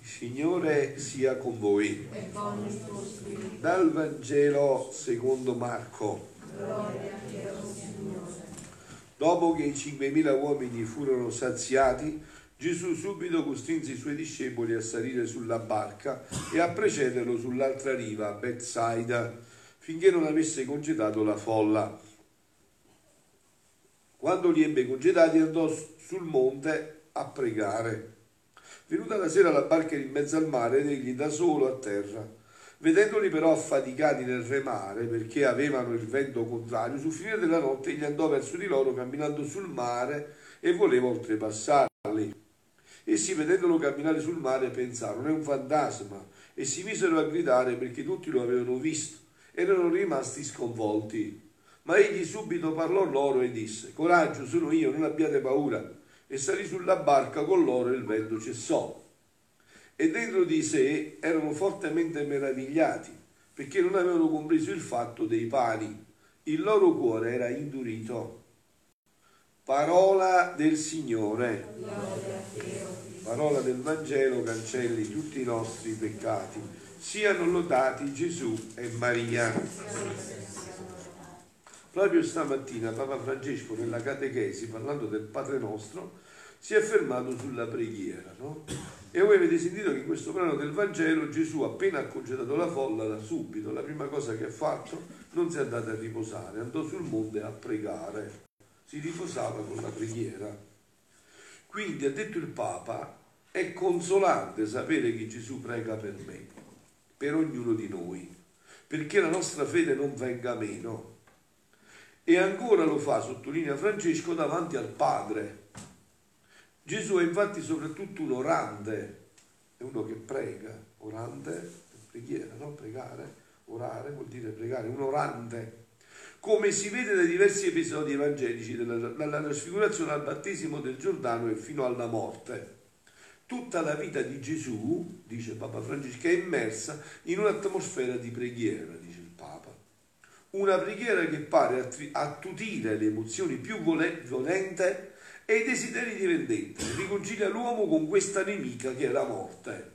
Signore sia con voi. Dal Vangelo secondo Marco. Dopo che i 5.000 uomini furono saziati, Gesù subito costrinse i suoi discepoli a salire sulla barca e a precederlo sull'altra riva, Bethsaida, finché non avesse congedato la folla. Quando li ebbe congedati andò sul monte a pregare. Venuta la sera la barca era in mezzo al mare ed egli da solo a terra. Vedendoli però affaticati nel remare perché avevano il vento contrario, sul finire della notte egli andò verso di loro camminando sul mare e voleva oltrepassarli. Essi vedendolo camminare sul mare pensarono è un fantasma e si misero a gridare perché tutti lo avevano visto. Erano rimasti sconvolti. Ma egli subito parlò loro e disse coraggio sono io, non abbiate paura. E salì sulla barca con loro e il vento cessò. E dentro di sé erano fortemente meravigliati perché non avevano compreso il fatto dei pani. Il loro cuore era indurito. Parola del Signore. Parola del Vangelo cancelli tutti i nostri peccati. Siano lodati Gesù e Maria. Proprio stamattina Papa Francesco nella catechesi, parlando del Padre nostro, si è fermato sulla preghiera. No? E voi avete sentito che in questo brano del Vangelo Gesù appena ha congedato la folla, da subito, la prima cosa che ha fatto, non si è andato a riposare, andò sul monte a pregare si riposava con la preghiera. Quindi ha detto il Papa, è consolante sapere che Gesù prega per me, per ognuno di noi, perché la nostra fede non venga meno. E ancora lo fa, sottolinea Francesco, davanti al Padre. Gesù è infatti soprattutto un orante, è uno che prega, orante, preghiera, no? Pregare, orare vuol dire pregare, un orante come si vede dai diversi episodi evangelici, dalla trasfigurazione al battesimo del Giordano e fino alla morte. Tutta la vita di Gesù, dice Papa Francesco, è immersa in un'atmosfera di preghiera. Una preghiera che pare attutire le emozioni più violente e i desideri di vendetta, riconcilia l'uomo con questa nemica che è la morte.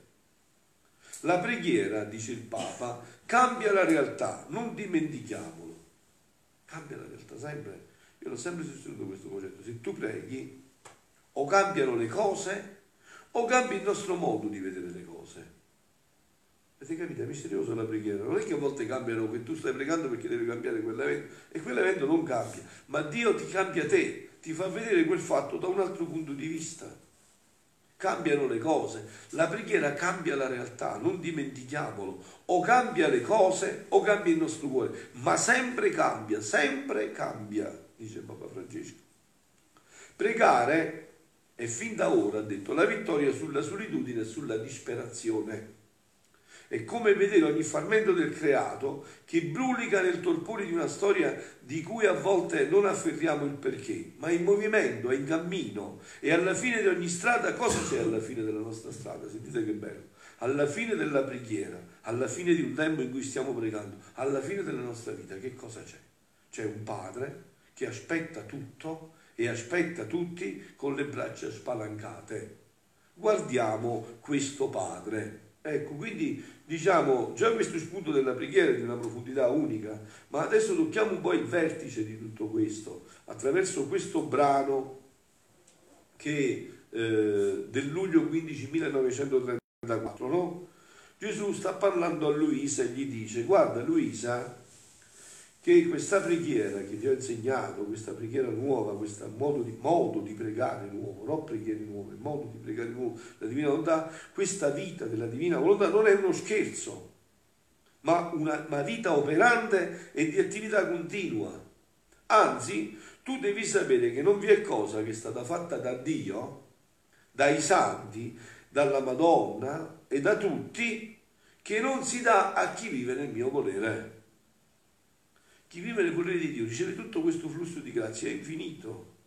La preghiera, dice il Papa, cambia la realtà, non dimentichiamo cambia la realtà sempre. Io l'ho sempre sostenuto questo concetto. Se tu preghi, o cambiano le cose, o cambia il nostro modo di vedere le cose. Avete capito? È misteriosa la preghiera. Non è che a volte cambiano che tu stai pregando perché devi cambiare quell'evento e quell'evento non cambia, ma Dio ti cambia te, ti fa vedere quel fatto da un altro punto di vista cambiano le cose, la preghiera cambia la realtà, non dimentichiamolo, o cambia le cose o cambia il nostro cuore, ma sempre cambia, sempre cambia, dice Papa Francesco. Pregare è fin da ora, ha detto, la vittoria sulla solitudine e sulla disperazione. È come vedere ogni frammento del creato che brulica nel torpore di una storia di cui a volte non afferriamo il perché, ma è in movimento, è in cammino. E alla fine di ogni strada, cosa c'è alla fine della nostra strada? Sentite che bello. Alla fine della preghiera, alla fine di un tempo in cui stiamo pregando, alla fine della nostra vita, che cosa c'è? C'è un padre che aspetta tutto e aspetta tutti con le braccia spalancate. Guardiamo questo padre Ecco, quindi diciamo già questo spunto della preghiera è di una profondità unica, ma adesso tocchiamo un po' il vertice di tutto questo, attraverso questo brano che eh, del luglio 15 1934, no? Gesù sta parlando a Luisa e gli dice, guarda Luisa, che questa preghiera che ti ho insegnato, questa preghiera nuova, questo modo di, modo di pregare nuovo, non preghiere nuove, modo di pregare nuovo, la divina volontà, questa vita della divina volontà non è uno scherzo, ma una, una vita operante e di attività continua. Anzi, tu devi sapere che non vi è cosa che è stata fatta da Dio, dai santi, dalla Madonna e da tutti, che non si dà a chi vive nel mio volere. Chi vive nel volere di Dio riceve tutto questo flusso di grazia, è infinito.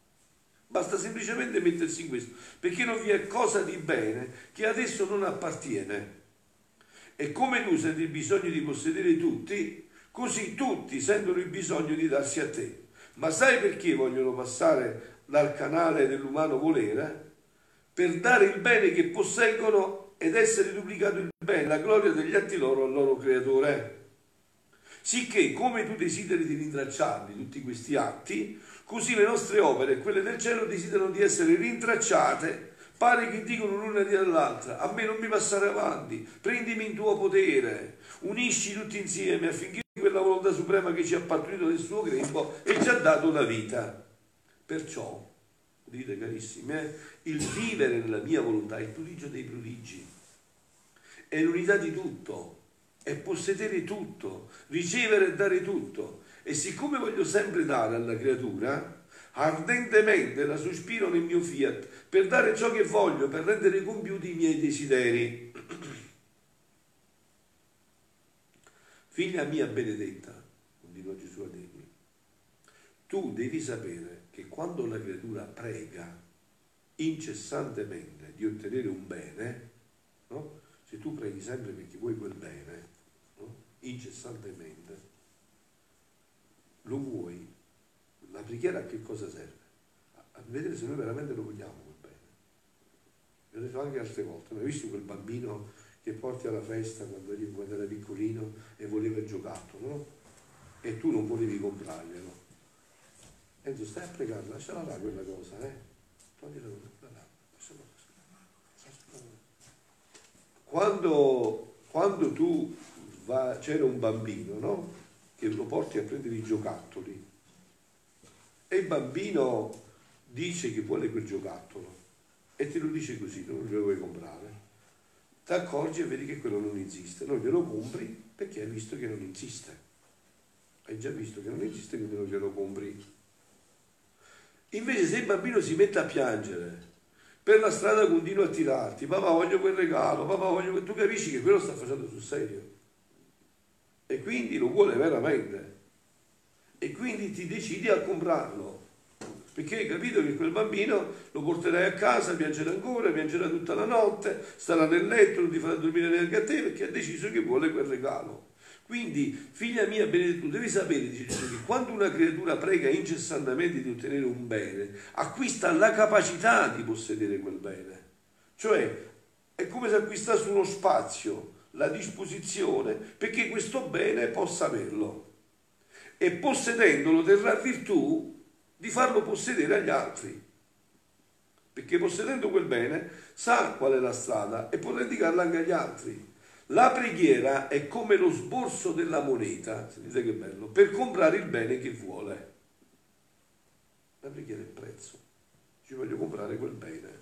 Basta semplicemente mettersi in questo, perché non vi è cosa di bene che adesso non appartiene. E come tu senti il bisogno di possedere tutti, così tutti sentono il bisogno di darsi a te. Ma sai perché vogliono passare dal canale dell'umano volere? per dare il bene che posseggono ed essere duplicato il bene, la gloria degli atti loro al loro creatore. Sicché come tu desideri di rintracciarli tutti questi atti, così le nostre opere e quelle del cielo desiderano di essere rintracciate Pare che dicono l'una di all'altra, a me non mi passare avanti, prendimi in tuo potere, unisci tutti insieme affinché quella volontà suprema che ci ha partorito nel suo grembo e ci ha dato la vita. Perciò, dite carissimi, eh, il vivere nella mia volontà è il prodigio dei prodigi, è l'unità di tutto, è possedere tutto, ricevere e dare tutto. E siccome voglio sempre dare alla creatura, ardentemente la sospiro nel mio fiat per dare ciò che voglio, per rendere compiuti i miei desideri. Figlia mia benedetta, continuò Gesù a dirmi, tu devi sapere che quando la creatura prega incessantemente di ottenere un bene, no? se tu preghi sempre perché vuoi quel bene? Incessantemente, lo vuoi la preghiera a che cosa serve? A vedere se noi veramente lo vogliamo quel bene. Vi ho detto anche altre volte, ma hai visto quel bambino che porti alla festa quando, era piccolino e voleva il giocattolo, no? E tu non volevi comprarglielo. E tu stai a pregare, lasciala là quella cosa, eh? Togliela là, quando, quando tu va, c'era un bambino, no? Che lo porti a prendere i giocattoli, e il bambino dice che vuole quel giocattolo e te lo dice così, non lo vuoi comprare, ti accorgi e vedi che quello non esiste, non glielo compri perché hai visto che non esiste. Hai già visto che non esiste, quindi non glielo compri. Invece se il bambino si mette a piangere, per la strada continua a tirarti, papà voglio quel regalo, papà voglio quel... tu capisci che quello sta facendo sul serio. E quindi lo vuole veramente e quindi ti decidi a comprarlo. Perché hai capito che quel bambino lo porterai a casa, piangerà ancora, piangerà tutta la notte, starà nel letto, non ti farà dormire neanche a te perché ha deciso che vuole quel regalo. Quindi, figlia mia benedetta, devi sapere, dice che quando una creatura prega incessantemente di ottenere un bene, acquista la capacità di possedere quel bene. Cioè, è come se acquistasse uno spazio, la disposizione, perché questo bene possa averlo e possedendolo terrà virtù di farlo possedere agli altri. Perché possedendo quel bene sa qual è la strada e potrà indicarla anche agli altri. La preghiera è come lo sborso della moneta, sentite che bello, per comprare il bene che vuole. La preghiera è il prezzo. Ci voglio comprare quel bene.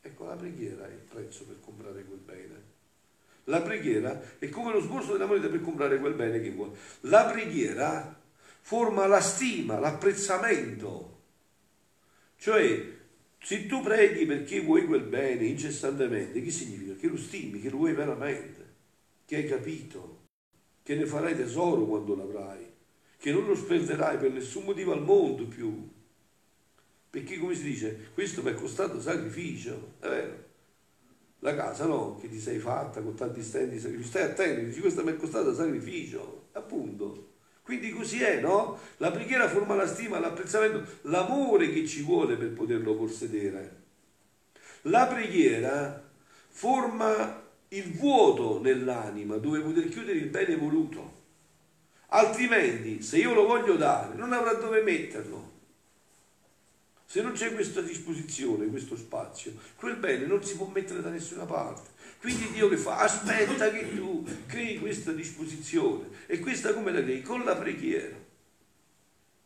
Ecco, la preghiera è il prezzo per comprare quel bene. La preghiera è come lo sborso della moneta per comprare quel bene che vuole. La preghiera forma la stima, l'apprezzamento. Cioè, se tu preghi perché vuoi quel bene incessantemente, che significa? Che lo stimi, che lo vuoi veramente, che hai capito, che ne farai tesoro quando l'avrai, che non lo sperderai per nessun motivo al mondo più. Perché come si dice, questo mi è costato sacrificio, è vero? La casa no, che ti sei fatta con tanti stendi sacrifici, stai attento, dici questo mi è costato sacrificio, appunto. Quindi così è, no? La preghiera forma la stima, l'apprezzamento, l'amore che ci vuole per poterlo possedere. La preghiera forma il vuoto nell'anima dove poter chiudere il bene voluto. Altrimenti, se io lo voglio dare, non avrà dove metterlo. Se non c'è questa disposizione, questo spazio, quel bene non si può mettere da nessuna parte. Quindi Dio che fa? Aspetta che tu crei questa disposizione. E questa come la crei? Con la preghiera.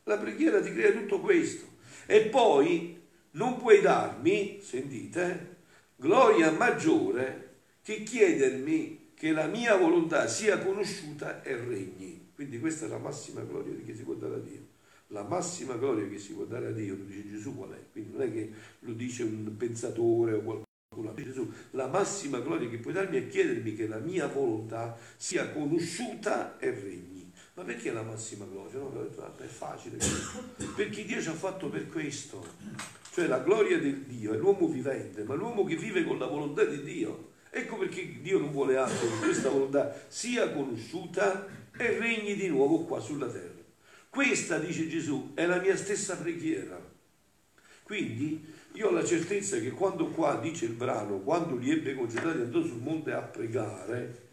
La preghiera ti crea tutto questo. E poi non puoi darmi, sentite, gloria maggiore che chiedermi che la mia volontà sia conosciuta e regni. Quindi questa è la massima gloria che si può dare a Dio la massima gloria che si può dare a Dio, lo dice Gesù qual è? Quindi non è che lo dice un pensatore o qualcuno Gesù, la massima gloria che puoi darmi è chiedermi che la mia volontà sia conosciuta e regni. Ma perché la massima gloria? No, è facile, perché Dio ci ha fatto per questo, cioè la gloria del Dio è l'uomo vivente, ma l'uomo che vive con la volontà di Dio. Ecco perché Dio non vuole altro che questa volontà sia conosciuta e regni di nuovo qua sulla terra. Questa, dice Gesù, è la mia stessa preghiera. Quindi Io ho la certezza che quando qua dice il brano, quando li ebbe congedati andò sul monte a pregare,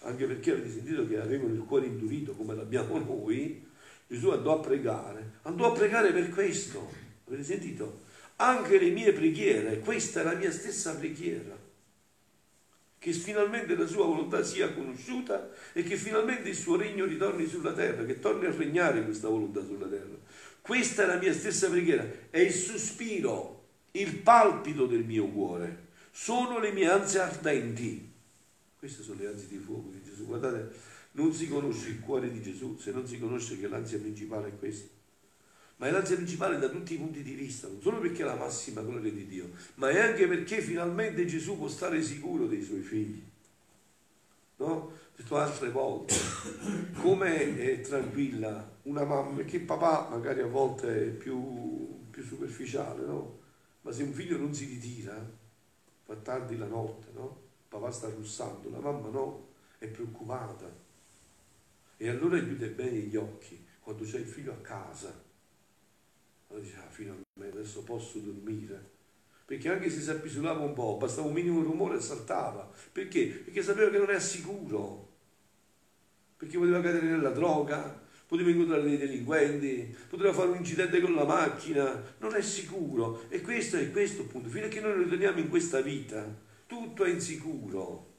anche perché avete sentito che avevano il cuore indurito come l'abbiamo noi, Gesù andò a pregare, andò a pregare per questo, avete sentito? Anche le mie preghiere, questa è la mia stessa preghiera, che finalmente la sua volontà sia conosciuta e che finalmente il suo regno ritorni sulla terra, che torni a regnare questa volontà sulla terra. Questa è la mia stessa preghiera, è il sospiro il palpito del mio cuore, sono le mie ansie ardenti. Queste sono le ansie di fuoco di Gesù. Guardate, non si conosce il cuore di Gesù se non si conosce che l'ansia principale è questa. Ma è l'ansia principale da tutti i punti di vista, non solo perché è la massima gloria di Dio, ma è anche perché finalmente Gesù può stare sicuro dei suoi figli. No? detto altre volte, come è tranquilla una mamma, perché il papà magari a volte è più, più superficiale, no? Ma se un figlio non si ritira, fa tardi la notte, no? Papà sta russando, la mamma no, è preoccupata. E allora chiude bene gli occhi quando c'è il figlio a casa. Allora dice, ah, finalmente adesso posso dormire. Perché anche se si appisolava un po', bastava un minimo rumore e saltava. Perché? Perché sapeva che non è sicuro. Perché poteva cadere nella droga, poteva incontrare dei delinquenti, poteva fare un incidente con la macchina, non è sicuro. E questo è questo appunto, fino a che noi riteniamo in questa vita, tutto è insicuro,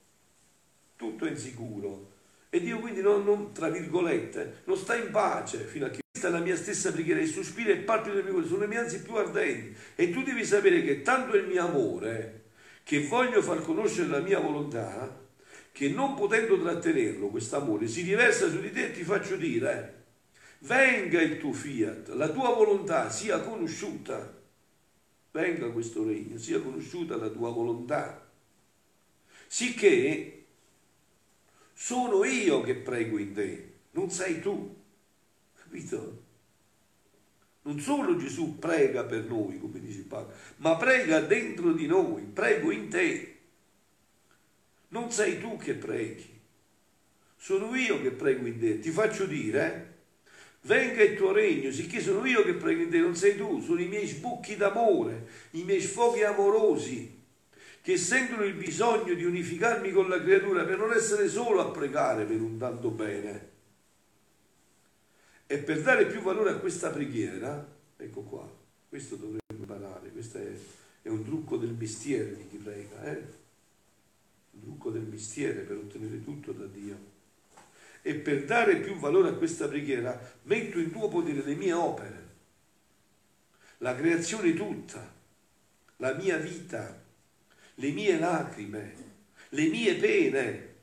tutto è insicuro. E Dio quindi non, non, tra virgolette, non sta in pace fino a che questa è la mia stessa preghiera, il sospiro e il palpito del mio cuore, sono le mie ansie più ardenti. E tu devi sapere che tanto è il mio amore, che voglio far conoscere la mia volontà, che non potendo trattenerlo, questo amore, si riversa su di te e ti faccio dire, venga il tuo fiat, la tua volontà sia conosciuta, venga questo regno, sia conosciuta la tua volontà, sicché sono io che prego in te, non sei tu, capito? Non solo Gesù prega per noi, come dice il Padre, ma prega dentro di noi, prego in te. Non sei tu che preghi, sono io che prego in te. Ti faccio dire, eh? Venga il tuo regno, sicché sono io che prego in te, non sei tu, sono i miei sbucchi d'amore, i miei sfoghi amorosi, che sentono il bisogno di unificarmi con la creatura per non essere solo a pregare per un tanto bene. E per dare più valore a questa preghiera, ecco qua, questo dovremmo imparare, questo è, è un trucco del mestiere di chi prega, eh? un trucco del mestiere per ottenere tutto da Dio e per dare più valore a questa preghiera metto in tuo potere le mie opere, la creazione tutta, la mia vita, le mie lacrime, le mie pene,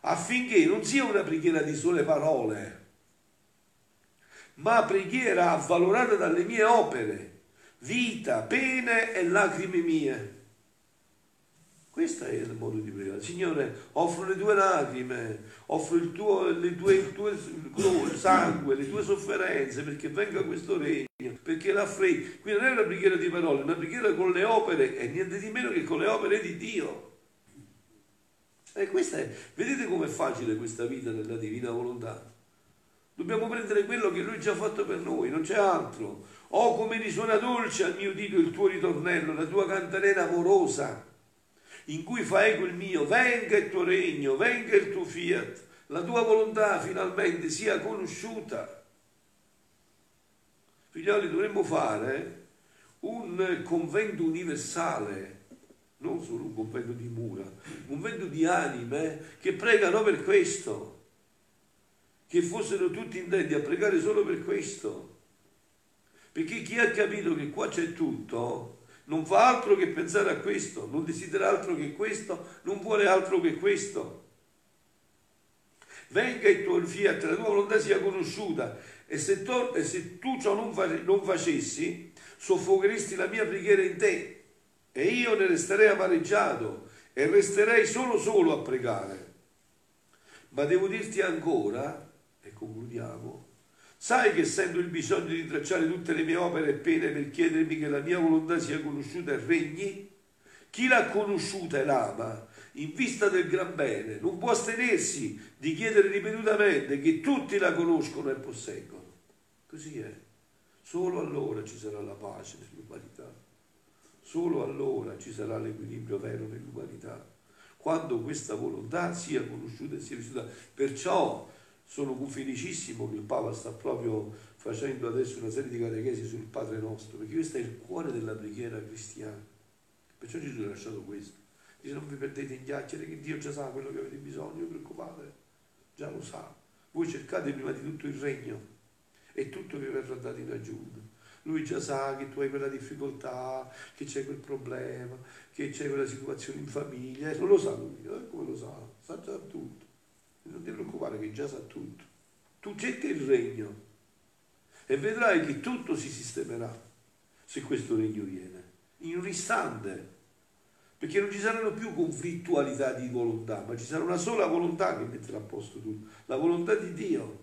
affinché non sia una preghiera di sole parole, ma preghiera avvalorata dalle mie opere, vita, pene e lacrime mie questo è il modo di pregare. Signore, offro le tue lacrime, offro il tuo, tue, il tuo sangue, le tue sofferenze perché venga questo regno, perché la fredda. Qui non è una preghiera di parole, è una preghiera con le opere e niente di meno che con le opere di Dio. E questa è, vedete com'è facile questa vita nella divina volontà? Dobbiamo prendere quello che Lui ha già fatto per noi, non c'è altro. Oh, come risuona dolce al mio dito il tuo ritornello, la tua cantarena amorosa in cui fa eco il mio, venga il tuo regno, venga il tuo fiat, la tua volontà finalmente sia conosciuta. Figlioli, dovremmo fare un convento universale, non solo un convento di mura, un convento di anime che pregano per questo, che fossero tutti intenti a pregare solo per questo. Perché chi ha capito che qua c'è tutto, non fa altro che pensare a questo, non desidera altro che questo, non vuole altro che questo. Venga il tuo fiat, la tua volontà sia conosciuta e se, to- e se tu ciò non, fa- non facessi, soffocheresti la mia preghiera in te e io ne resterei amareggiato e resterei solo solo a pregare. Ma devo dirti ancora, e concludiamo, Sai che sento il bisogno di tracciare tutte le mie opere e pene per chiedermi che la mia volontà sia conosciuta e regni? Chi l'ha conosciuta e l'ama, in vista del gran bene, non può astenersi di chiedere ripetutamente che tutti la conoscono e posseggono. Così è. Solo allora ci sarà la pace nell'umanità. Solo allora ci sarà l'equilibrio vero nell'umanità. Quando questa volontà sia conosciuta e sia vissuta. Perciò sono felicissimo che il Papa sta proprio facendo adesso una serie di catechesi sul Padre nostro, perché questo è il cuore della preghiera cristiana. Perciò Gesù ha lasciato questo. Dice non vi perdete in chiacchiere che Dio già sa quello che avete bisogno, preoccupate, già lo sa. Voi cercate prima di tutto il regno e tutto vi verrà dato in aggiunta. Lui già sa che tu hai quella difficoltà, che c'è quel problema, che c'è quella situazione in famiglia, non lo sa lui, eh? come lo sa? Sa già tutto. Non ti preoccupare che già sa tutto. Tu cerca il regno e vedrai che tutto si sistemerà se questo regno viene. In un istante perché non ci saranno più conflittualità di volontà, ma ci sarà una sola volontà che metterà a posto tutto, la volontà di Dio.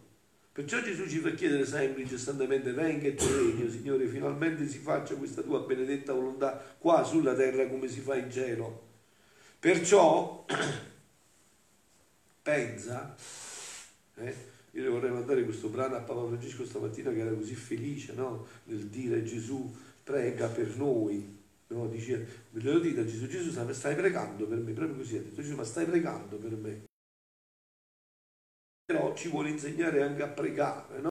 Perciò Gesù ci fa chiedere sempre incessantemente, venga il tuo regno, Signore, finalmente si faccia questa tua benedetta volontà qua sulla terra come si fa in cielo. Perciò pensa, eh, io le vorrei mandare questo brano a Papa Francesco stamattina che era così felice no? nel dire Gesù prega per noi, No, dice, lo dite a Gesù, Gesù stai pregando per me, proprio così ha detto Gesù, ma stai pregando per me. Però ci vuole insegnare anche a pregare, no?